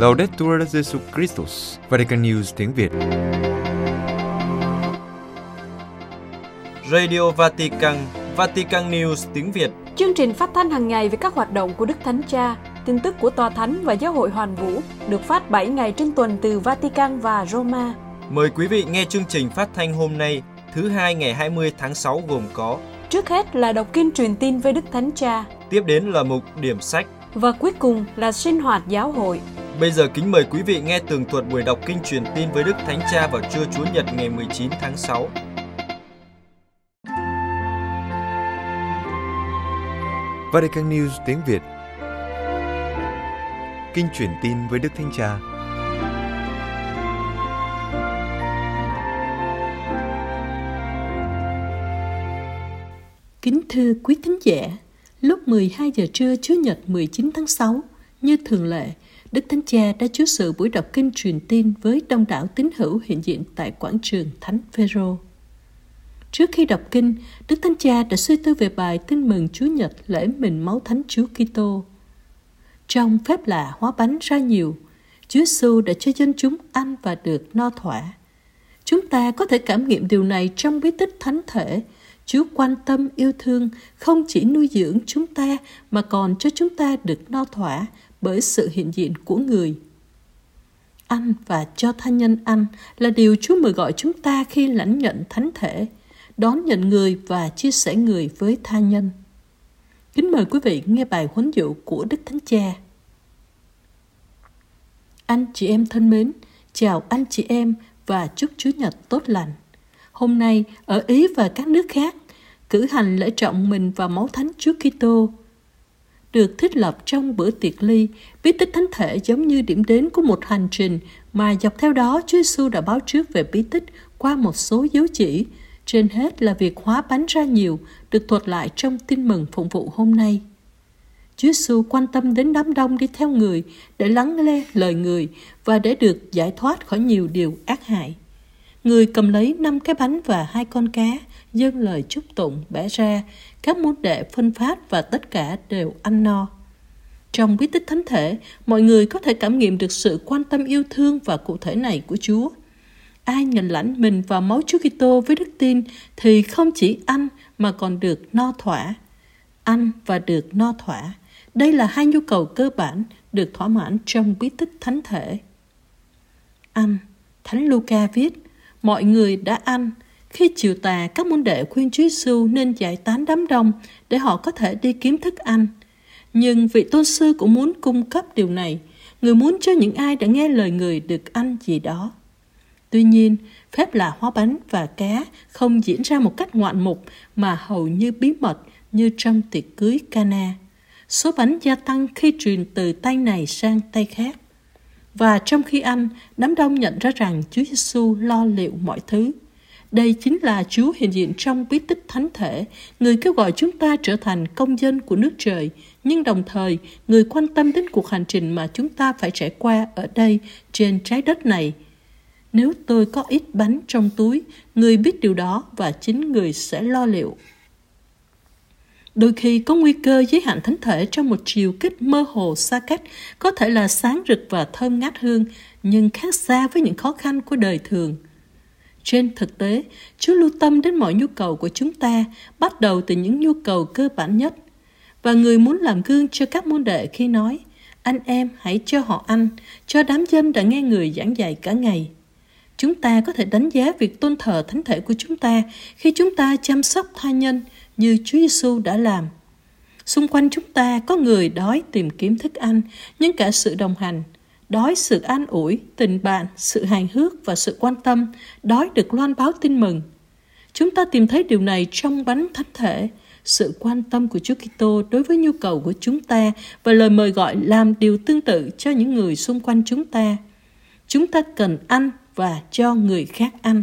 Laudetur Jesus Christus, Vatican News tiếng Việt. Radio Vatican, Vatican News tiếng Việt. Chương trình phát thanh hàng ngày về các hoạt động của Đức Thánh Cha, tin tức của Tòa Thánh và Giáo hội Hoàn Vũ được phát 7 ngày trên tuần từ Vatican và Roma. Mời quý vị nghe chương trình phát thanh hôm nay, thứ hai ngày 20 tháng 6 gồm có Trước hết là đọc kinh truyền tin với Đức Thánh Cha Tiếp đến là mục điểm sách và cuối cùng là sinh hoạt giáo hội. Bây giờ kính mời quý vị nghe tường thuật buổi đọc kinh truyền tin với Đức Thánh Cha vào trưa Chúa Nhật ngày 19 tháng 6. Vatican News tiếng Việt Kinh truyền tin với Đức Thánh Cha Kính thưa quý thính giả, lúc 12 giờ trưa Chúa Nhật 19 tháng 6, như thường lệ, Đức Thánh Cha đã chủ sự buổi đọc kinh truyền tin với đông đảo tín hữu hiện diện tại quảng trường Thánh Phêrô. Trước khi đọc kinh, Đức Thánh Cha đã suy tư về bài Tin mừng Chúa Nhật lễ mình máu Thánh Chúa Kitô. Trong phép lạ hóa bánh ra nhiều, Chúa Giêsu đã cho dân chúng ăn và được no thỏa. Chúng ta có thể cảm nghiệm điều này trong bí tích thánh thể. Chúa quan tâm yêu thương không chỉ nuôi dưỡng chúng ta mà còn cho chúng ta được no thỏa bởi sự hiện diện của người. Ăn và cho tha nhân ăn là điều Chúa mời gọi chúng ta khi lãnh nhận thánh thể, đón nhận người và chia sẻ người với tha nhân. Kính mời quý vị nghe bài huấn dụ của Đức Thánh Cha. Anh chị em thân mến, chào anh chị em và chúc Chúa Nhật tốt lành. Hôm nay, ở Ý và các nước khác, cử hành lễ trọng mình và máu thánh Chúa Kitô được thiết lập trong bữa tiệc ly, bí tích thánh thể giống như điểm đến của một hành trình mà dọc theo đó Chúa Giêsu đã báo trước về bí tích qua một số dấu chỉ. Trên hết là việc hóa bánh ra nhiều được thuật lại trong tin mừng phụng vụ hôm nay. Chúa Giêsu quan tâm đến đám đông đi theo người để lắng nghe lời người và để được giải thoát khỏi nhiều điều ác hại. Người cầm lấy năm cái bánh và hai con cá, dâng lời chúc tụng bẻ ra, các môn đệ phân phát và tất cả đều ăn no. Trong bí tích thánh thể, mọi người có thể cảm nghiệm được sự quan tâm yêu thương và cụ thể này của Chúa. Ai nhận lãnh mình vào máu Chúa Kitô với đức tin thì không chỉ ăn mà còn được no thỏa. Ăn và được no thỏa. Đây là hai nhu cầu cơ bản được thỏa mãn trong bí tích thánh thể. Ăn, Thánh Luca viết, mọi người đã ăn, khi chiều tà, các môn đệ khuyên Chúa Giêsu nên giải tán đám đông để họ có thể đi kiếm thức ăn. Nhưng vị tôn sư cũng muốn cung cấp điều này. Người muốn cho những ai đã nghe lời người được ăn gì đó. Tuy nhiên, phép lạ hóa bánh và cá không diễn ra một cách ngoạn mục mà hầu như bí mật như trong tiệc cưới Cana. Số bánh gia tăng khi truyền từ tay này sang tay khác. Và trong khi ăn, đám đông nhận ra rằng Chúa Giêsu lo liệu mọi thứ. Đây chính là Chúa hiện diện trong bí tích thánh thể, người kêu gọi chúng ta trở thành công dân của nước trời, nhưng đồng thời người quan tâm đến cuộc hành trình mà chúng ta phải trải qua ở đây trên trái đất này. Nếu tôi có ít bánh trong túi, người biết điều đó và chính người sẽ lo liệu. Đôi khi có nguy cơ giới hạn thánh thể trong một chiều kích mơ hồ xa cách, có thể là sáng rực và thơm ngát hương, nhưng khác xa với những khó khăn của đời thường – trên thực tế, Chúa lưu tâm đến mọi nhu cầu của chúng ta, bắt đầu từ những nhu cầu cơ bản nhất. Và người muốn làm gương cho các môn đệ khi nói, anh em hãy cho họ ăn, cho đám dân đã nghe người giảng dạy cả ngày. Chúng ta có thể đánh giá việc tôn thờ thánh thể của chúng ta khi chúng ta chăm sóc tha nhân như Chúa Giêsu đã làm. Xung quanh chúng ta có người đói tìm kiếm thức ăn, nhưng cả sự đồng hành, đói sự an ủi, tình bạn, sự hài hước và sự quan tâm, đói được loan báo tin mừng. Chúng ta tìm thấy điều này trong bánh thánh thể, sự quan tâm của Chúa Kitô đối với nhu cầu của chúng ta và lời mời gọi làm điều tương tự cho những người xung quanh chúng ta. Chúng ta cần ăn và cho người khác ăn.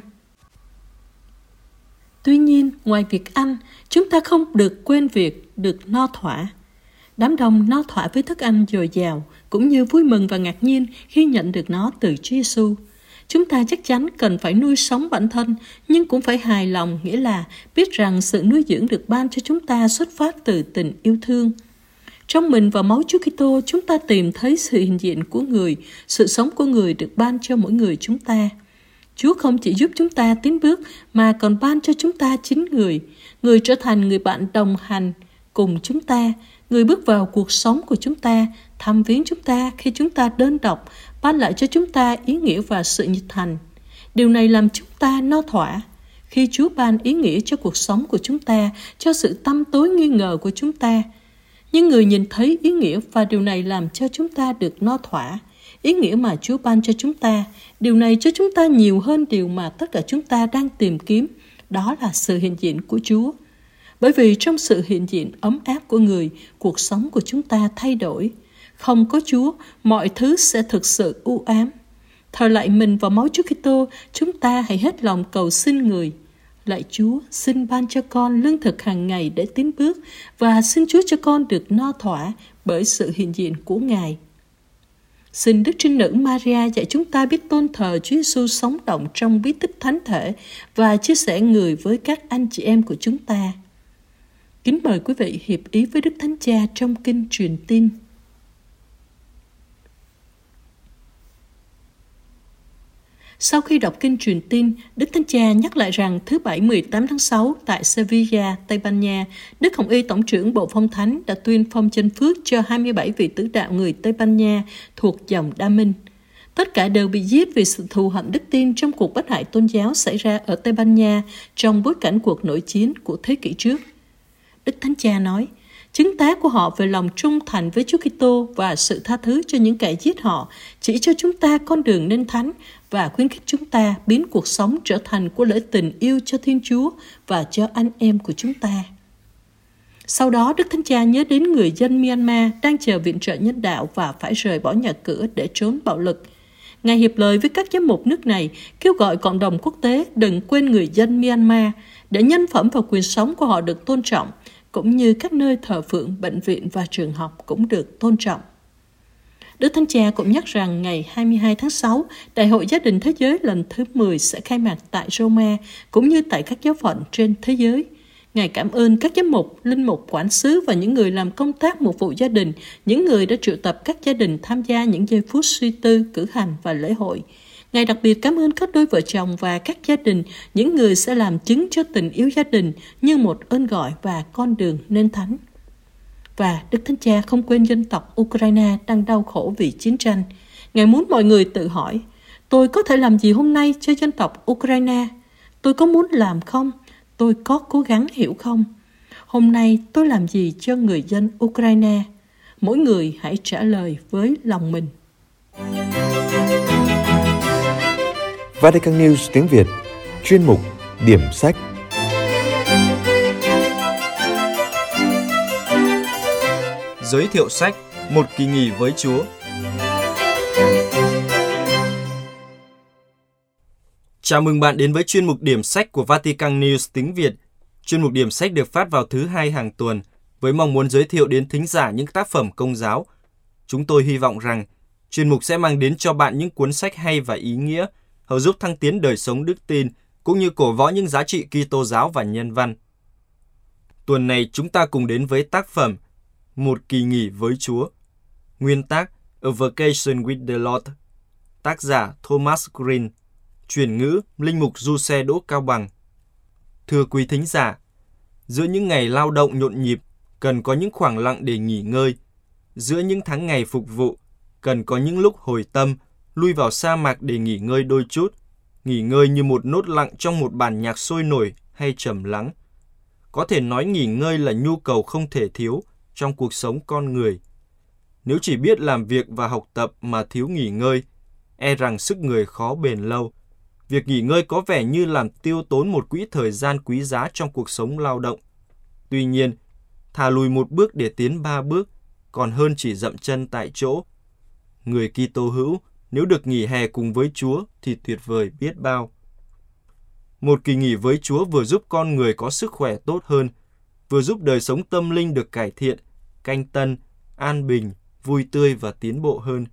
Tuy nhiên, ngoài việc ăn, chúng ta không được quên việc được no thỏa. Đám đông no thỏa với thức ăn dồi dào, cũng như vui mừng và ngạc nhiên khi nhận được nó từ Chúa Giêsu. Chúng ta chắc chắn cần phải nuôi sống bản thân, nhưng cũng phải hài lòng, nghĩa là biết rằng sự nuôi dưỡng được ban cho chúng ta xuất phát từ tình yêu thương. Trong mình và máu Chúa Kitô, chúng ta tìm thấy sự hiện diện của người, sự sống của người được ban cho mỗi người chúng ta. Chúa không chỉ giúp chúng ta tiến bước mà còn ban cho chúng ta chính người, người trở thành người bạn đồng hành cùng chúng ta, người bước vào cuộc sống của chúng ta, thăm viếng chúng ta khi chúng ta đơn độc, ban lại cho chúng ta ý nghĩa và sự nhiệt thành. Điều này làm chúng ta no thỏa. Khi Chúa ban ý nghĩa cho cuộc sống của chúng ta, cho sự tâm tối nghi ngờ của chúng ta, những người nhìn thấy ý nghĩa và điều này làm cho chúng ta được no thỏa. Ý nghĩa mà Chúa ban cho chúng ta, điều này cho chúng ta nhiều hơn điều mà tất cả chúng ta đang tìm kiếm, đó là sự hiện diện của Chúa. Bởi vì trong sự hiện diện ấm áp của người, cuộc sống của chúng ta thay đổi. Không có Chúa, mọi thứ sẽ thực sự u ám. Thờ lại mình vào máu Chúa Kitô, chúng ta hãy hết lòng cầu xin người. Lạy Chúa, xin ban cho con lương thực hàng ngày để tiến bước và xin Chúa cho con được no thỏa bởi sự hiện diện của Ngài. Xin Đức Trinh Nữ Maria dạy chúng ta biết tôn thờ Chúa Giêsu sống động trong bí tích thánh thể và chia sẻ người với các anh chị em của chúng ta. Kính mời quý vị hiệp ý với Đức Thánh Cha trong kinh truyền tin. Sau khi đọc kinh truyền tin, Đức Thánh Cha nhắc lại rằng thứ Bảy 18 tháng 6 tại Sevilla, Tây Ban Nha, Đức Hồng Y Tổng trưởng Bộ Phong Thánh đã tuyên phong chân phước cho 27 vị tử đạo người Tây Ban Nha thuộc dòng Đa Minh. Tất cả đều bị giết vì sự thù hận đức tin trong cuộc bất hại tôn giáo xảy ra ở Tây Ban Nha trong bối cảnh cuộc nội chiến của thế kỷ trước. Đức Thánh Cha nói, chứng tá của họ về lòng trung thành với Chúa Kitô và sự tha thứ cho những kẻ giết họ chỉ cho chúng ta con đường nên thánh và khuyến khích chúng ta biến cuộc sống trở thành của lễ tình yêu cho Thiên Chúa và cho anh em của chúng ta. Sau đó, Đức Thánh Cha nhớ đến người dân Myanmar đang chờ viện trợ nhân đạo và phải rời bỏ nhà cửa để trốn bạo lực. Ngài hiệp lời với các giám mục nước này, kêu gọi cộng đồng quốc tế đừng quên người dân Myanmar để nhân phẩm và quyền sống của họ được tôn trọng, cũng như các nơi thờ phượng, bệnh viện và trường học cũng được tôn trọng. Đức Thánh Cha cũng nhắc rằng ngày 22 tháng 6, Đại hội Gia đình Thế giới lần thứ 10 sẽ khai mạc tại Roma, cũng như tại các giáo phận trên thế giới. Ngài cảm ơn các giám mục, linh mục, quản sứ và những người làm công tác một vụ gia đình, những người đã triệu tập các gia đình tham gia những giây phút suy tư, cử hành và lễ hội. Ngài đặc biệt cảm ơn các đôi vợ chồng và các gia đình, những người sẽ làm chứng cho tình yêu gia đình như một ơn gọi và con đường nên thánh. Và Đức Thánh Cha không quên dân tộc Ukraine đang đau khổ vì chiến tranh. Ngài muốn mọi người tự hỏi, tôi có thể làm gì hôm nay cho dân tộc Ukraine? Tôi có muốn làm không? Tôi có cố gắng hiểu không? Hôm nay tôi làm gì cho người dân Ukraine? Mỗi người hãy trả lời với lòng mình. Vatican News tiếng Việt Chuyên mục Điểm sách Giới thiệu sách Một kỳ nghỉ với Chúa Chào mừng bạn đến với chuyên mục điểm sách của Vatican News tiếng Việt. Chuyên mục điểm sách được phát vào thứ hai hàng tuần với mong muốn giới thiệu đến thính giả những tác phẩm công giáo. Chúng tôi hy vọng rằng chuyên mục sẽ mang đến cho bạn những cuốn sách hay và ý nghĩa, hầu giúp thăng tiến đời sống đức tin cũng như cổ võ những giá trị Kitô giáo và nhân văn. Tuần này chúng ta cùng đến với tác phẩm một kỳ nghỉ với Chúa. Nguyên tác A Vacation with the Lord. Tác giả Thomas Green Chuyển ngữ Linh mục Du Xe Đỗ Cao Bằng Thưa quý thính giả, giữa những ngày lao động nhộn nhịp, cần có những khoảng lặng để nghỉ ngơi. Giữa những tháng ngày phục vụ, cần có những lúc hồi tâm, lui vào sa mạc để nghỉ ngơi đôi chút, nghỉ ngơi như một nốt lặng trong một bản nhạc sôi nổi hay trầm lắng. Có thể nói nghỉ ngơi là nhu cầu không thể thiếu trong cuộc sống con người. Nếu chỉ biết làm việc và học tập mà thiếu nghỉ ngơi, e rằng sức người khó bền lâu việc nghỉ ngơi có vẻ như làm tiêu tốn một quỹ thời gian quý giá trong cuộc sống lao động. Tuy nhiên, thà lùi một bước để tiến ba bước, còn hơn chỉ dậm chân tại chỗ. Người Kitô hữu, nếu được nghỉ hè cùng với Chúa thì tuyệt vời biết bao. Một kỳ nghỉ với Chúa vừa giúp con người có sức khỏe tốt hơn, vừa giúp đời sống tâm linh được cải thiện, canh tân, an bình, vui tươi và tiến bộ hơn.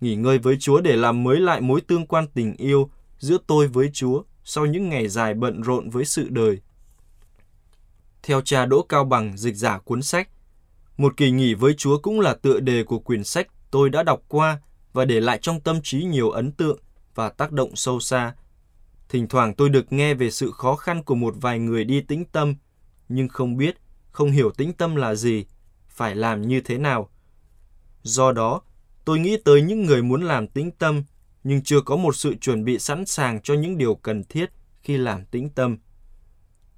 Nghỉ ngơi với Chúa để làm mới lại mối tương quan tình yêu, giữa tôi với Chúa sau những ngày dài bận rộn với sự đời. Theo cha Đỗ Cao Bằng dịch giả cuốn sách, Một kỳ nghỉ với Chúa cũng là tựa đề của quyển sách tôi đã đọc qua và để lại trong tâm trí nhiều ấn tượng và tác động sâu xa. Thỉnh thoảng tôi được nghe về sự khó khăn của một vài người đi tĩnh tâm, nhưng không biết, không hiểu tĩnh tâm là gì, phải làm như thế nào. Do đó, tôi nghĩ tới những người muốn làm tĩnh tâm, nhưng chưa có một sự chuẩn bị sẵn sàng cho những điều cần thiết khi làm tĩnh tâm.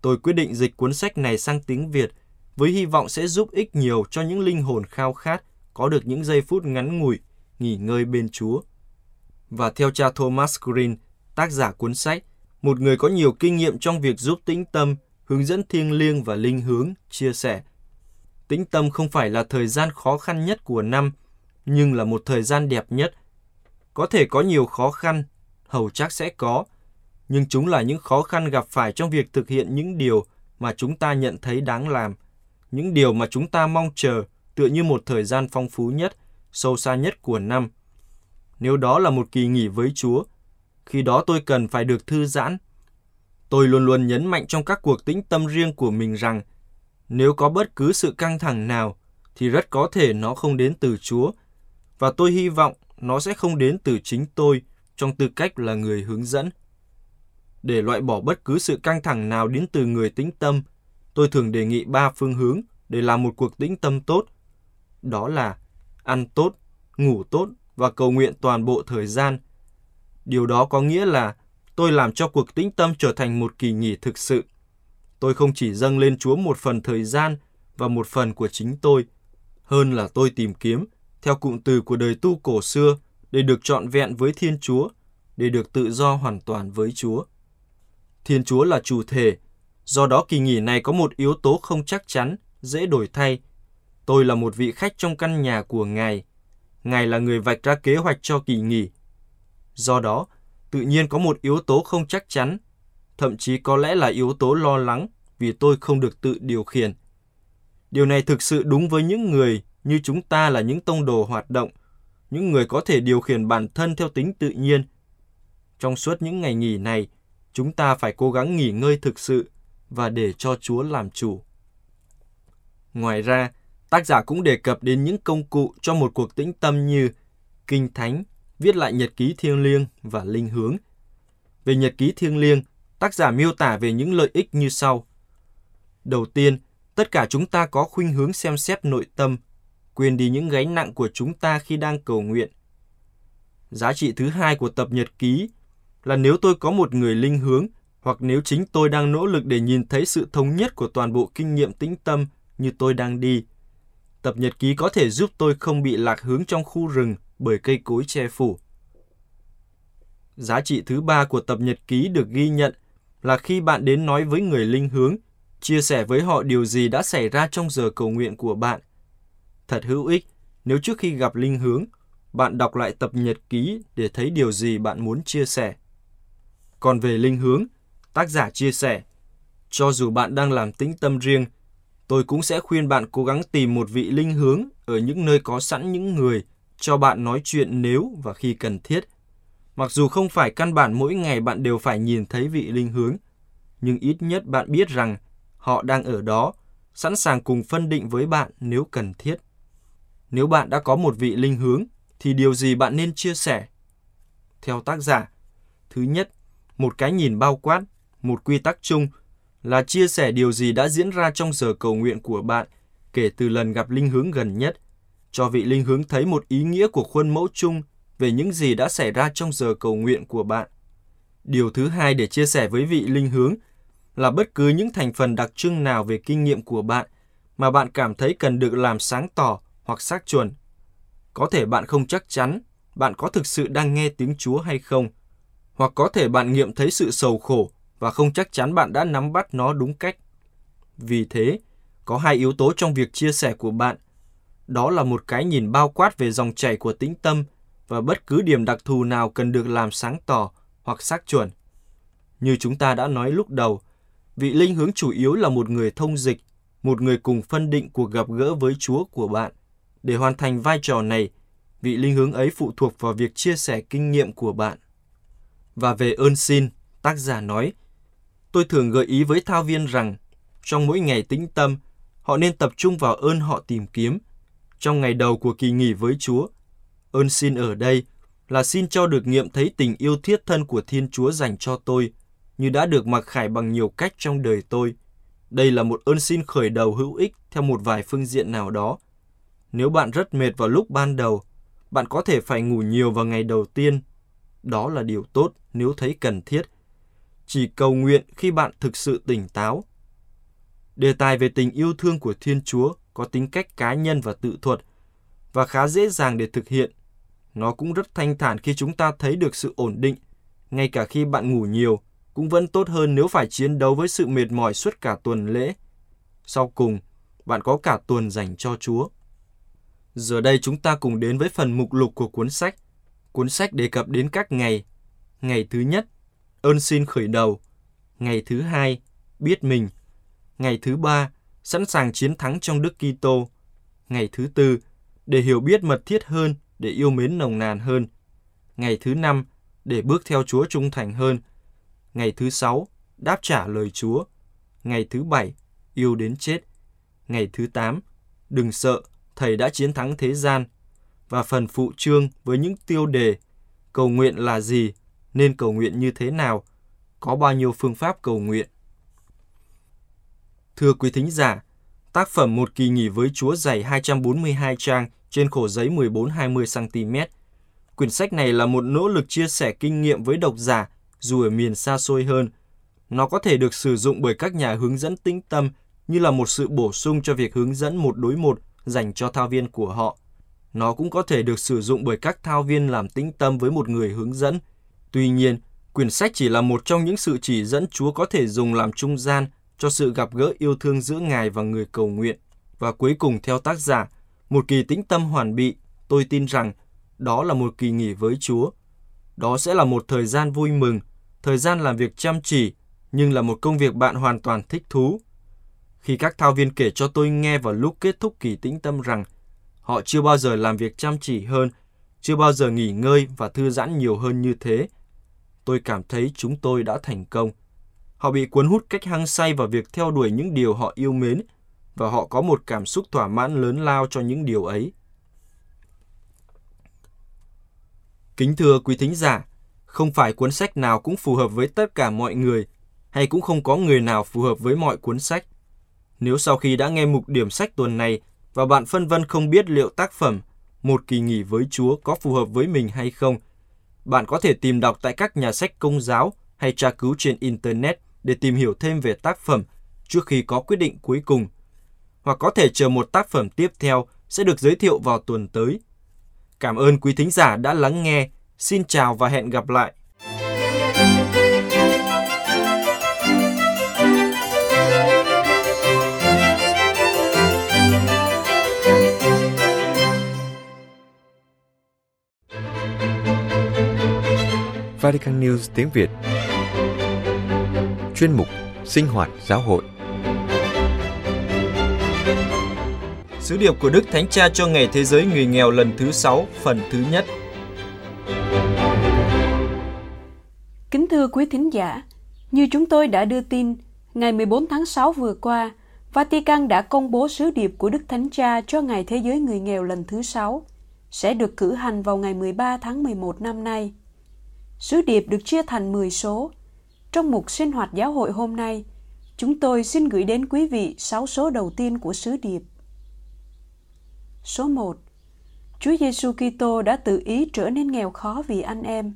Tôi quyết định dịch cuốn sách này sang tiếng Việt với hy vọng sẽ giúp ích nhiều cho những linh hồn khao khát có được những giây phút ngắn ngủi nghỉ ngơi bên Chúa. Và theo cha Thomas Green, tác giả cuốn sách, một người có nhiều kinh nghiệm trong việc giúp tĩnh tâm, hướng dẫn thiêng liêng và linh hướng, chia sẻ. Tĩnh tâm không phải là thời gian khó khăn nhất của năm, nhưng là một thời gian đẹp nhất. Có thể có nhiều khó khăn, hầu chắc sẽ có, nhưng chúng là những khó khăn gặp phải trong việc thực hiện những điều mà chúng ta nhận thấy đáng làm, những điều mà chúng ta mong chờ tựa như một thời gian phong phú nhất, sâu xa nhất của năm. Nếu đó là một kỳ nghỉ với Chúa, khi đó tôi cần phải được thư giãn. Tôi luôn luôn nhấn mạnh trong các cuộc tĩnh tâm riêng của mình rằng nếu có bất cứ sự căng thẳng nào thì rất có thể nó không đến từ Chúa và tôi hy vọng nó sẽ không đến từ chính tôi trong tư cách là người hướng dẫn. Để loại bỏ bất cứ sự căng thẳng nào đến từ người tĩnh tâm, tôi thường đề nghị ba phương hướng để làm một cuộc tĩnh tâm tốt. Đó là ăn tốt, ngủ tốt và cầu nguyện toàn bộ thời gian. Điều đó có nghĩa là tôi làm cho cuộc tĩnh tâm trở thành một kỳ nghỉ thực sự. Tôi không chỉ dâng lên Chúa một phần thời gian và một phần của chính tôi, hơn là tôi tìm kiếm, theo cụm từ của đời tu cổ xưa, để được trọn vẹn với Thiên Chúa, để được tự do hoàn toàn với Chúa. Thiên Chúa là chủ thể, do đó kỳ nghỉ này có một yếu tố không chắc chắn, dễ đổi thay. Tôi là một vị khách trong căn nhà của Ngài. Ngài là người vạch ra kế hoạch cho kỳ nghỉ. Do đó, tự nhiên có một yếu tố không chắc chắn, thậm chí có lẽ là yếu tố lo lắng vì tôi không được tự điều khiển. Điều này thực sự đúng với những người như chúng ta là những tông đồ hoạt động, những người có thể điều khiển bản thân theo tính tự nhiên. Trong suốt những ngày nghỉ này, chúng ta phải cố gắng nghỉ ngơi thực sự và để cho Chúa làm chủ. Ngoài ra, tác giả cũng đề cập đến những công cụ cho một cuộc tĩnh tâm như kinh thánh, viết lại nhật ký thiêng liêng và linh hướng. Về nhật ký thiêng liêng, tác giả miêu tả về những lợi ích như sau. Đầu tiên, tất cả chúng ta có khuynh hướng xem xét nội tâm, quên đi những gánh nặng của chúng ta khi đang cầu nguyện. Giá trị thứ hai của tập nhật ký là nếu tôi có một người linh hướng hoặc nếu chính tôi đang nỗ lực để nhìn thấy sự thống nhất của toàn bộ kinh nghiệm tĩnh tâm như tôi đang đi. Tập nhật ký có thể giúp tôi không bị lạc hướng trong khu rừng bởi cây cối che phủ. Giá trị thứ ba của tập nhật ký được ghi nhận là khi bạn đến nói với người linh hướng, chia sẻ với họ điều gì đã xảy ra trong giờ cầu nguyện của bạn. Thật hữu ích nếu trước khi gặp linh hướng, bạn đọc lại tập nhật ký để thấy điều gì bạn muốn chia sẻ. Còn về linh hướng, tác giả chia sẻ, cho dù bạn đang làm tĩnh tâm riêng, tôi cũng sẽ khuyên bạn cố gắng tìm một vị linh hướng ở những nơi có sẵn những người cho bạn nói chuyện nếu và khi cần thiết. Mặc dù không phải căn bản mỗi ngày bạn đều phải nhìn thấy vị linh hướng, nhưng ít nhất bạn biết rằng họ đang ở đó, sẵn sàng cùng phân định với bạn nếu cần thiết. Nếu bạn đã có một vị linh hướng, thì điều gì bạn nên chia sẻ? Theo tác giả, thứ nhất, một cái nhìn bao quát, một quy tắc chung là chia sẻ điều gì đã diễn ra trong giờ cầu nguyện của bạn kể từ lần gặp linh hướng gần nhất, cho vị linh hướng thấy một ý nghĩa của khuôn mẫu chung về những gì đã xảy ra trong giờ cầu nguyện của bạn. Điều thứ hai để chia sẻ với vị linh hướng là bất cứ những thành phần đặc trưng nào về kinh nghiệm của bạn mà bạn cảm thấy cần được làm sáng tỏ hoặc xác chuẩn. Có thể bạn không chắc chắn bạn có thực sự đang nghe tiếng Chúa hay không, hoặc có thể bạn nghiệm thấy sự sầu khổ và không chắc chắn bạn đã nắm bắt nó đúng cách. Vì thế, có hai yếu tố trong việc chia sẻ của bạn. Đó là một cái nhìn bao quát về dòng chảy của tĩnh tâm và bất cứ điểm đặc thù nào cần được làm sáng tỏ hoặc xác chuẩn. Như chúng ta đã nói lúc đầu, vị linh hướng chủ yếu là một người thông dịch, một người cùng phân định cuộc gặp gỡ với Chúa của bạn. Để hoàn thành vai trò này, vị linh hướng ấy phụ thuộc vào việc chia sẻ kinh nghiệm của bạn. Và về ơn xin, tác giả nói, tôi thường gợi ý với thao viên rằng trong mỗi ngày tĩnh tâm, họ nên tập trung vào ơn họ tìm kiếm. Trong ngày đầu của kỳ nghỉ với Chúa, ơn xin ở đây là xin cho được nghiệm thấy tình yêu thiết thân của Thiên Chúa dành cho tôi, như đã được mặc khải bằng nhiều cách trong đời tôi. Đây là một ơn xin khởi đầu hữu ích theo một vài phương diện nào đó. Nếu bạn rất mệt vào lúc ban đầu, bạn có thể phải ngủ nhiều vào ngày đầu tiên. Đó là điều tốt nếu thấy cần thiết. Chỉ cầu nguyện khi bạn thực sự tỉnh táo. Đề tài về tình yêu thương của Thiên Chúa có tính cách cá nhân và tự thuật và khá dễ dàng để thực hiện. Nó cũng rất thanh thản khi chúng ta thấy được sự ổn định, ngay cả khi bạn ngủ nhiều, cũng vẫn tốt hơn nếu phải chiến đấu với sự mệt mỏi suốt cả tuần lễ. Sau cùng, bạn có cả tuần dành cho Chúa. Giờ đây chúng ta cùng đến với phần mục lục của cuốn sách. Cuốn sách đề cập đến các ngày. Ngày thứ nhất, ơn xin khởi đầu. Ngày thứ hai, biết mình. Ngày thứ ba, sẵn sàng chiến thắng trong Đức Kitô. Ngày thứ tư, để hiểu biết mật thiết hơn, để yêu mến nồng nàn hơn. Ngày thứ năm, để bước theo Chúa trung thành hơn. Ngày thứ sáu, đáp trả lời Chúa. Ngày thứ bảy, yêu đến chết. Ngày thứ tám, đừng sợ, Thầy đã chiến thắng thế gian. Và phần phụ trương với những tiêu đề cầu nguyện là gì, nên cầu nguyện như thế nào, có bao nhiêu phương pháp cầu nguyện. Thưa quý thính giả, tác phẩm Một kỳ nghỉ với Chúa dày 242 trang trên khổ giấy 14-20cm. Quyển sách này là một nỗ lực chia sẻ kinh nghiệm với độc giả dù ở miền xa xôi hơn. Nó có thể được sử dụng bởi các nhà hướng dẫn tĩnh tâm như là một sự bổ sung cho việc hướng dẫn một đối một dành cho thao viên của họ. Nó cũng có thể được sử dụng bởi các thao viên làm tĩnh tâm với một người hướng dẫn. Tuy nhiên, quyển sách chỉ là một trong những sự chỉ dẫn Chúa có thể dùng làm trung gian cho sự gặp gỡ yêu thương giữa Ngài và người cầu nguyện. Và cuối cùng theo tác giả, một kỳ tĩnh tâm hoàn bị, tôi tin rằng đó là một kỳ nghỉ với Chúa. Đó sẽ là một thời gian vui mừng, thời gian làm việc chăm chỉ, nhưng là một công việc bạn hoàn toàn thích thú. Khi các thao viên kể cho tôi nghe vào lúc kết thúc kỳ tĩnh tâm rằng họ chưa bao giờ làm việc chăm chỉ hơn, chưa bao giờ nghỉ ngơi và thư giãn nhiều hơn như thế, tôi cảm thấy chúng tôi đã thành công. Họ bị cuốn hút cách hăng say vào việc theo đuổi những điều họ yêu mến và họ có một cảm xúc thỏa mãn lớn lao cho những điều ấy. Kính thưa quý thính giả, không phải cuốn sách nào cũng phù hợp với tất cả mọi người, hay cũng không có người nào phù hợp với mọi cuốn sách. Nếu sau khi đã nghe mục điểm sách tuần này và bạn phân vân không biết liệu tác phẩm Một kỳ nghỉ với Chúa có phù hợp với mình hay không, bạn có thể tìm đọc tại các nhà sách công giáo hay tra cứu trên Internet để tìm hiểu thêm về tác phẩm trước khi có quyết định cuối cùng. Hoặc có thể chờ một tác phẩm tiếp theo sẽ được giới thiệu vào tuần tới. Cảm ơn quý thính giả đã lắng nghe. Xin chào và hẹn gặp lại. Vatican News tiếng Việt Chuyên mục Sinh hoạt giáo hội Sứ điệp của Đức Thánh Cha cho Ngày Thế giới Người nghèo lần thứ 6, phần thứ nhất Kính thưa quý thính giả, như chúng tôi đã đưa tin, ngày 14 tháng 6 vừa qua, Vatican đã công bố sứ điệp của Đức Thánh Cha cho Ngày Thế giới Người nghèo lần thứ 6, sẽ được cử hành vào ngày 13 tháng 11 năm nay. Sứ điệp được chia thành 10 số. Trong mục sinh hoạt giáo hội hôm nay, chúng tôi xin gửi đến quý vị 6 số đầu tiên của sứ điệp. Số 1. Chúa Giêsu Kitô đã tự ý trở nên nghèo khó vì anh em.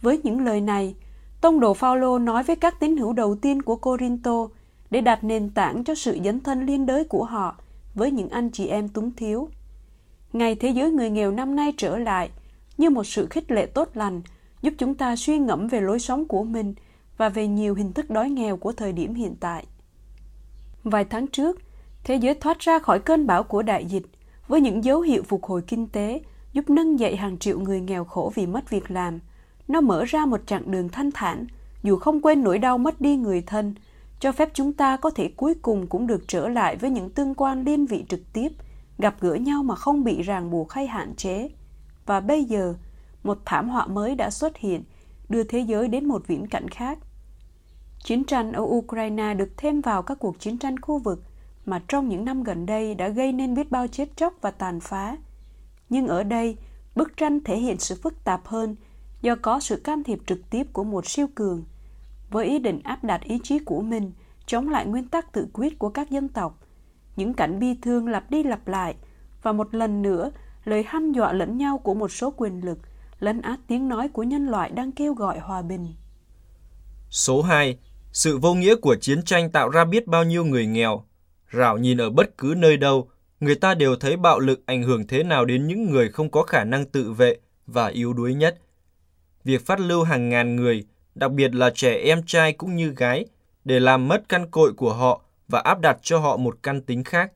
Với những lời này, Tông đồ Phaolô nói với các tín hữu đầu tiên của Corinto để đặt nền tảng cho sự dấn thân liên đới của họ với những anh chị em túng thiếu. Ngày Thế giới người nghèo năm nay trở lại như một sự khích lệ tốt lành giúp chúng ta suy ngẫm về lối sống của mình và về nhiều hình thức đói nghèo của thời điểm hiện tại. Vài tháng trước, thế giới thoát ra khỏi cơn bão của đại dịch với những dấu hiệu phục hồi kinh tế giúp nâng dậy hàng triệu người nghèo khổ vì mất việc làm. Nó mở ra một chặng đường thanh thản, dù không quên nỗi đau mất đi người thân, cho phép chúng ta có thể cuối cùng cũng được trở lại với những tương quan liên vị trực tiếp, gặp gỡ nhau mà không bị ràng buộc hay hạn chế. Và bây giờ, một thảm họa mới đã xuất hiện, đưa thế giới đến một viễn cảnh khác. Chiến tranh ở Ukraine được thêm vào các cuộc chiến tranh khu vực mà trong những năm gần đây đã gây nên biết bao chết chóc và tàn phá. Nhưng ở đây, bức tranh thể hiện sự phức tạp hơn do có sự can thiệp trực tiếp của một siêu cường với ý định áp đặt ý chí của mình chống lại nguyên tắc tự quyết của các dân tộc. Những cảnh bi thương lặp đi lặp lại và một lần nữa lời hăm dọa lẫn nhau của một số quyền lực lấn át tiếng nói của nhân loại đang kêu gọi hòa bình. Số 2. Sự vô nghĩa của chiến tranh tạo ra biết bao nhiêu người nghèo. Rảo nhìn ở bất cứ nơi đâu, người ta đều thấy bạo lực ảnh hưởng thế nào đến những người không có khả năng tự vệ và yếu đuối nhất. Việc phát lưu hàng ngàn người, đặc biệt là trẻ em trai cũng như gái, để làm mất căn cội của họ và áp đặt cho họ một căn tính khác.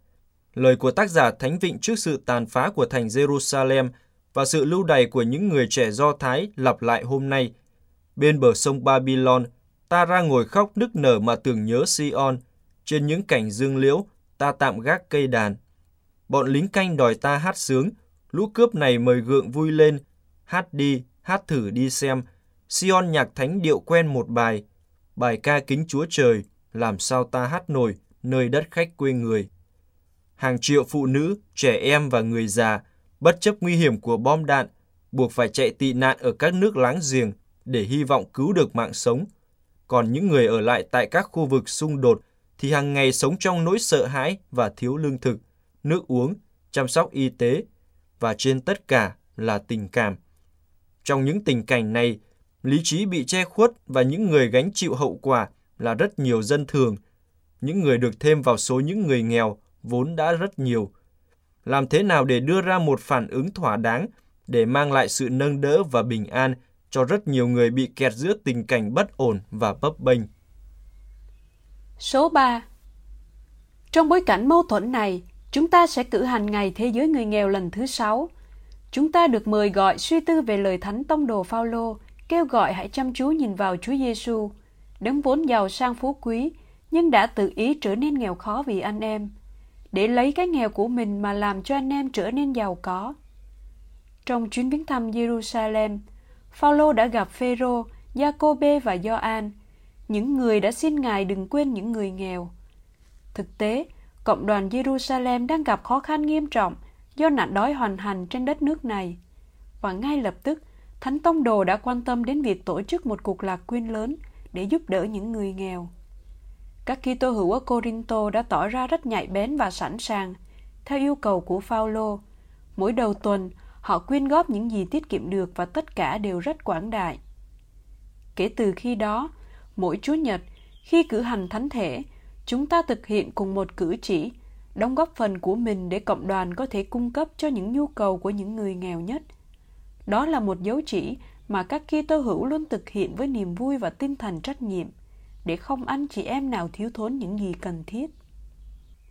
Lời của tác giả Thánh Vịnh trước sự tàn phá của thành Jerusalem và sự lưu đày của những người trẻ Do Thái lặp lại hôm nay. Bên bờ sông Babylon, ta ra ngồi khóc nức nở mà tưởng nhớ Sion. Trên những cảnh dương liễu, ta tạm gác cây đàn. Bọn lính canh đòi ta hát sướng, lũ cướp này mời gượng vui lên, hát đi, hát thử đi xem. Sion nhạc thánh điệu quen một bài, bài ca kính Chúa Trời, làm sao ta hát nổi nơi đất khách quê người. Hàng triệu phụ nữ, trẻ em và người già, bất chấp nguy hiểm của bom đạn, buộc phải chạy tị nạn ở các nước láng giềng để hy vọng cứu được mạng sống. Còn những người ở lại tại các khu vực xung đột thì hàng ngày sống trong nỗi sợ hãi và thiếu lương thực, nước uống, chăm sóc y tế và trên tất cả là tình cảm. Trong những tình cảnh này, lý trí bị che khuất và những người gánh chịu hậu quả là rất nhiều dân thường, những người được thêm vào số những người nghèo vốn đã rất nhiều. Làm thế nào để đưa ra một phản ứng thỏa đáng để mang lại sự nâng đỡ và bình an cho rất nhiều người bị kẹt giữa tình cảnh bất ổn và bấp bênh. Số 3 Trong bối cảnh mâu thuẫn này, chúng ta sẽ cử hành Ngày Thế giới Người Nghèo lần thứ sáu. Chúng ta được mời gọi suy tư về lời Thánh Tông Đồ Phaolô kêu gọi hãy chăm chú nhìn vào Chúa Giêsu, đấng vốn giàu sang phú quý, nhưng đã tự ý trở nên nghèo khó vì anh em, để lấy cái nghèo của mình mà làm cho anh em trở nên giàu có. Trong chuyến viếng thăm Jerusalem, Phaolô đã gặp Phêrô, Giacôbê và Gioan, những người đã xin Ngài đừng quên những người nghèo. Thực tế, cộng đoàn Jerusalem đang gặp khó khăn nghiêm trọng do nạn đói hoành hành trên đất nước này. Và ngay lập tức, Thánh Tông Đồ đã quan tâm đến việc tổ chức một cuộc lạc quyên lớn để giúp đỡ những người nghèo. Các Kitô hữu ở Corinto đã tỏ ra rất nhạy bén và sẵn sàng, theo yêu cầu của Phaolô. Mỗi đầu tuần, họ quyên góp những gì tiết kiệm được và tất cả đều rất quảng đại. Kể từ khi đó, mỗi Chúa Nhật, khi cử hành thánh thể, chúng ta thực hiện cùng một cử chỉ, đóng góp phần của mình để cộng đoàn có thể cung cấp cho những nhu cầu của những người nghèo nhất. Đó là một dấu chỉ mà các Kitô hữu luôn thực hiện với niềm vui và tinh thần trách nhiệm, để không anh chị em nào thiếu thốn những gì cần thiết.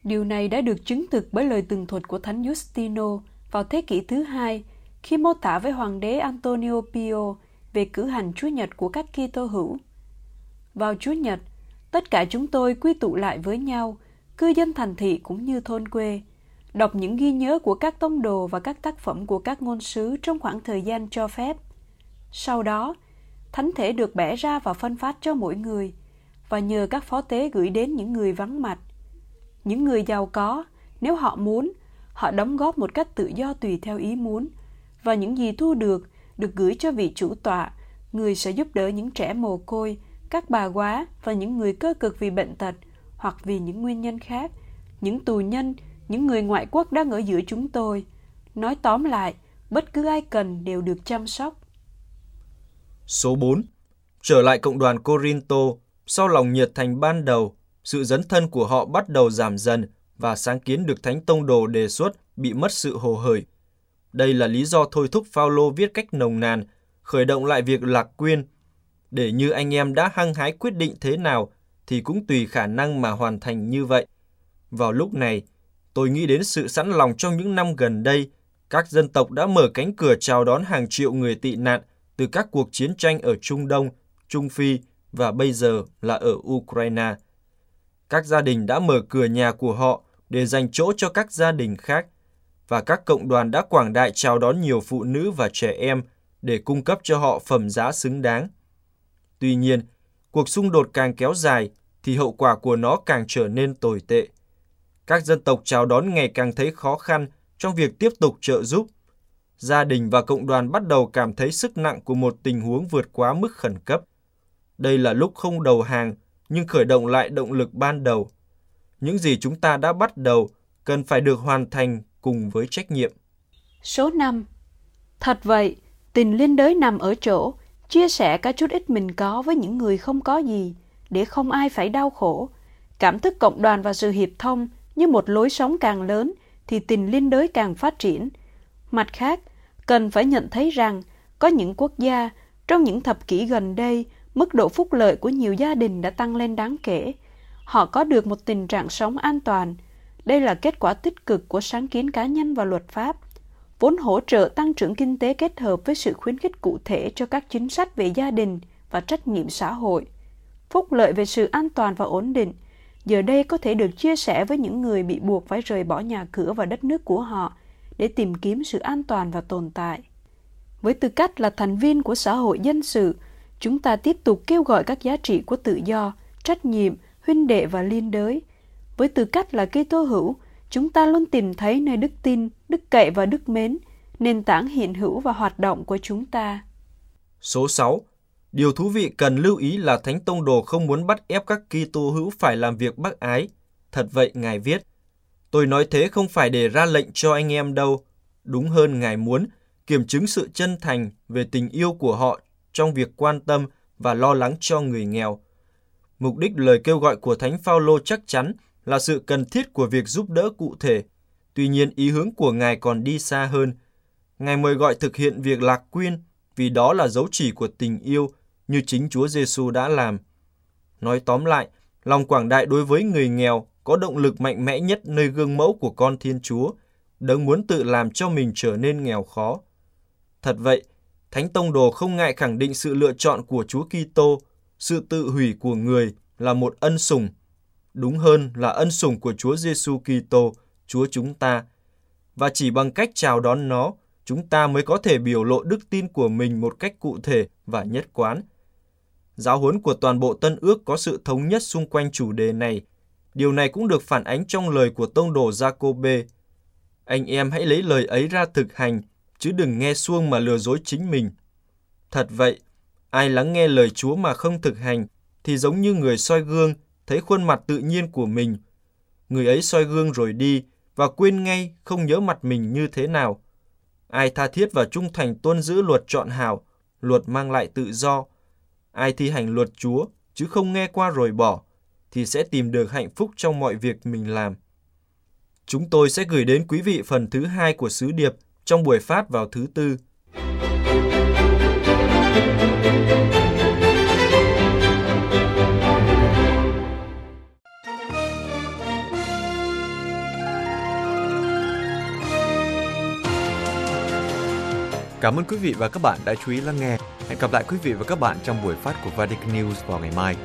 Điều này đã được chứng thực bởi lời tường thuật của Thánh Justino vào thế kỷ thứ hai khi mô tả với Hoàng đế Antonio Pio về cử hành Chúa Nhật của các Kitô hữu. Vào Chúa Nhật, tất cả chúng tôi quy tụ lại với nhau, cư dân thành thị cũng như thôn quê, đọc những ghi nhớ của các tông đồ và các tác phẩm của các ngôn sứ trong khoảng thời gian cho phép. Sau đó, thánh thể được bẻ ra và phân phát cho mỗi người, và nhờ các phó tế gửi đến những người vắng mặt. Những người giàu có, nếu họ muốn, họ đóng góp một cách tự do tùy theo ý muốn, và những gì thu được được gửi cho vị chủ tọa, người sẽ giúp đỡ những trẻ mồ côi, các bà quá và những người cơ cực vì bệnh tật hoặc vì những nguyên nhân khác, những tù nhân, những người ngoại quốc đang ở giữa chúng tôi. Nói tóm lại, bất cứ ai cần đều được chăm sóc. Số 4. Trở lại cộng đoàn Corinto, sau lòng nhiệt thành ban đầu, sự dấn thân của họ bắt đầu giảm dần và sáng kiến được Thánh Tông Đồ đề xuất bị mất sự hồ hởi. Đây là lý do thôi thúc Phaolô viết cách nồng nàn, khởi động lại việc lạc quyên, để như anh em đã hăng hái quyết định thế nào thì cũng tùy khả năng mà hoàn thành như vậy. Vào lúc này, tôi nghĩ đến sự sẵn lòng trong những năm gần đây, các dân tộc đã mở cánh cửa chào đón hàng triệu người tị nạn từ các cuộc chiến tranh ở Trung Đông, Trung Phi và bây giờ là ở Ukraine. Các gia đình đã mở cửa nhà của họ để dành chỗ cho các gia đình khác và các cộng đoàn đã quảng đại chào đón nhiều phụ nữ và trẻ em để cung cấp cho họ phẩm giá xứng đáng. Tuy nhiên, cuộc xung đột càng kéo dài thì hậu quả của nó càng trở nên tồi tệ. Các dân tộc chào đón ngày càng thấy khó khăn trong việc tiếp tục trợ giúp. Gia đình và cộng đoàn bắt đầu cảm thấy sức nặng của một tình huống vượt quá mức khẩn cấp. Đây là lúc không đầu hàng, nhưng khởi động lại động lực ban đầu. Những gì chúng ta đã bắt đầu cần phải được hoàn thành cùng với trách nhiệm. Số 5. Thật vậy, tình liên đới nằm ở chỗ chia sẻ cả chút ít mình có với những người không có gì, để không ai phải đau khổ. Cảm thức cộng đoàn và sự hiệp thông như một lối sống càng lớn thì tình liên đới càng phát triển. Mặt khác, cần phải nhận thấy rằng có những quốc gia trong những thập kỷ gần đây mức độ phúc lợi của nhiều gia đình đã tăng lên đáng kể. Họ có được một tình trạng sống an toàn. Đây là kết quả tích cực của sáng kiến cá nhân và luật pháp, vốn hỗ trợ tăng trưởng kinh tế kết hợp với sự khuyến khích cụ thể cho các chính sách về gia đình và trách nhiệm xã hội. Phúc lợi về sự an toàn và ổn định giờ đây có thể được chia sẻ với những người bị buộc phải rời bỏ nhà cửa và đất nước của họ để tìm kiếm sự an toàn và tồn tại. Với tư cách là thành viên của xã hội dân sự, chúng ta tiếp tục kêu gọi các giá trị của tự do, trách nhiệm, huynh đệ và liên đới. Với tư cách là Kitô hữu, chúng ta luôn tìm thấy nơi đức tin, đức cậy và đức mến, nền tảng hiện hữu và hoạt động của chúng ta. Số 6. Điều thú vị cần lưu ý là Thánh Tông Đồ không muốn bắt ép các Kitô hữu phải làm việc bác ái. Thật vậy, Ngài viết, Tôi nói thế không phải để ra lệnh cho anh em đâu. Đúng hơn Ngài muốn kiểm chứng sự chân thành về tình yêu của họ trong việc quan tâm và lo lắng cho người nghèo. Mục đích lời kêu gọi của Thánh Phaolô chắc chắn là sự cần thiết của việc giúp đỡ cụ thể. Tuy nhiên ý hướng của Ngài còn đi xa hơn. Ngài mời gọi thực hiện việc lạc quyên vì đó là dấu chỉ của tình yêu như chính Chúa Giêsu đã làm. Nói tóm lại, lòng quảng đại đối với người nghèo có động lực mạnh mẽ nhất nơi gương mẫu của con Thiên Chúa, đấng muốn tự làm cho mình trở nên nghèo khó. Thật vậy, Thánh Tông Đồ không ngại khẳng định sự lựa chọn của Chúa Kitô, sự tự hủy của người là một ân sủng, đúng hơn là ân sủng của Chúa Giêsu Kitô, Chúa chúng ta. Và chỉ bằng cách chào đón nó, chúng ta mới có thể biểu lộ đức tin của mình một cách cụ thể và nhất quán. Giáo huấn của toàn bộ Tân Ước có sự thống nhất xung quanh chủ đề này. Điều này cũng được phản ánh trong lời của tông đồ Giacôbê. Anh em hãy lấy lời ấy ra thực hành, chứ đừng nghe suông mà lừa dối chính mình. Thật vậy, ai lắng nghe lời Chúa mà không thực hành thì giống như người soi gương thấy khuôn mặt tự nhiên của mình. Người ấy soi gương rồi đi và quên ngay không nhớ mặt mình như thế nào. Ai tha thiết và trung thành tuân giữ luật chọn hảo, luật mang lại tự do. Ai thi hành luật Chúa chứ không nghe qua rồi bỏ, thì sẽ tìm được hạnh phúc trong mọi việc mình làm. Chúng tôi sẽ gửi đến quý vị phần thứ hai của sứ điệp trong buổi phát vào thứ tư. Cảm ơn quý vị và các bạn đã chú ý lắng nghe. Hẹn gặp lại quý vị và các bạn trong buổi phát của Vatican News vào ngày mai.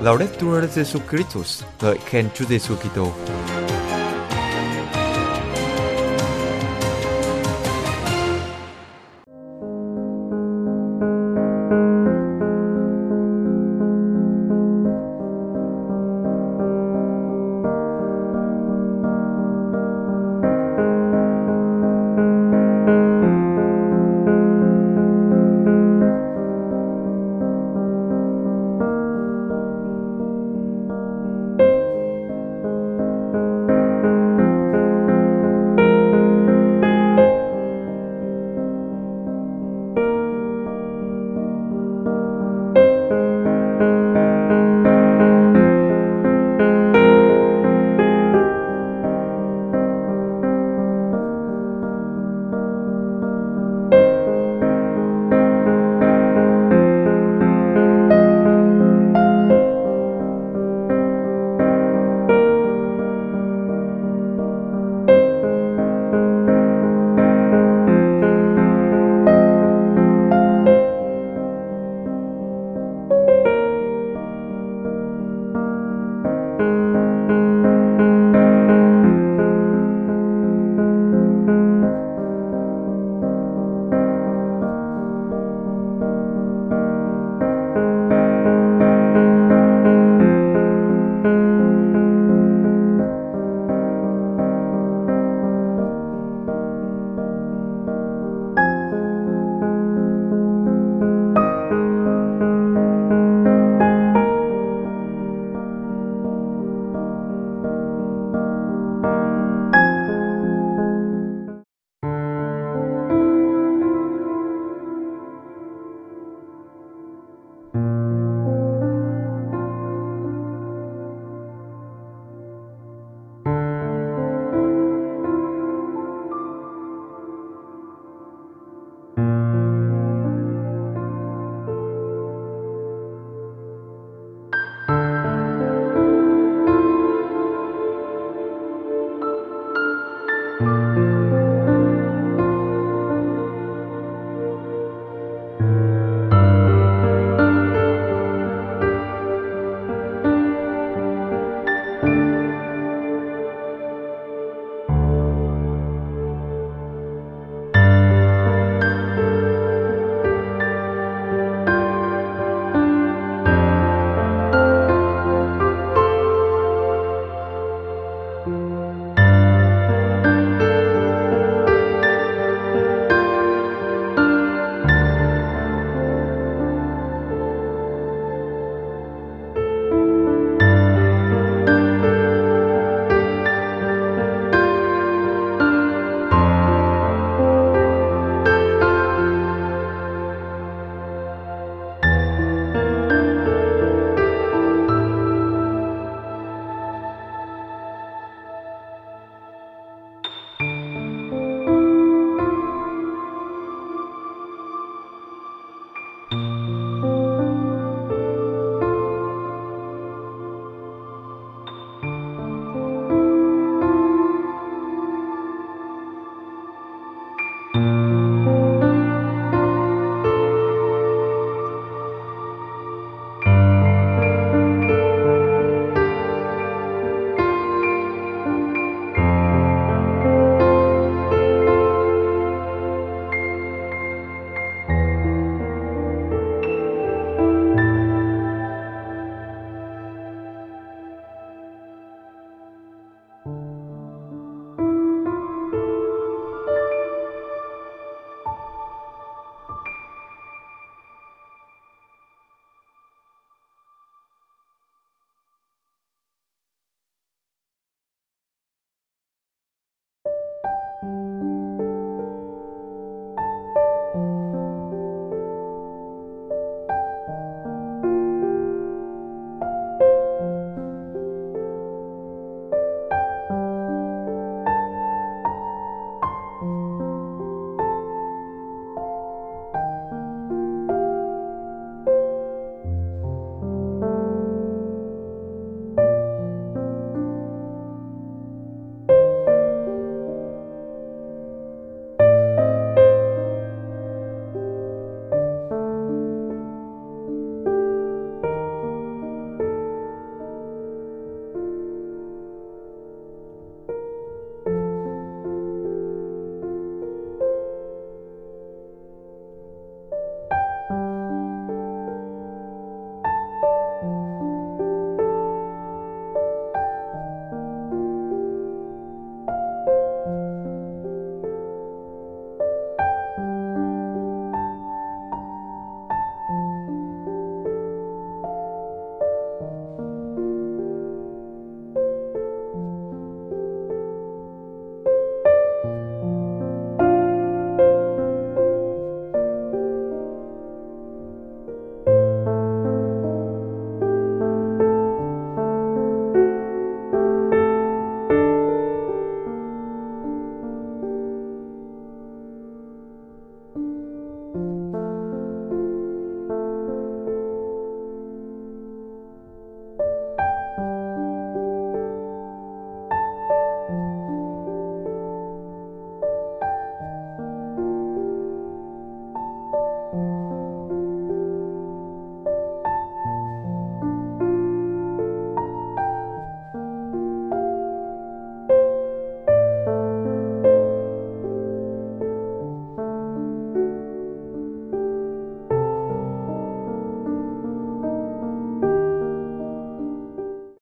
Laudetur Jesu Christus, ngợi khen Chúa Giêsu Kitô.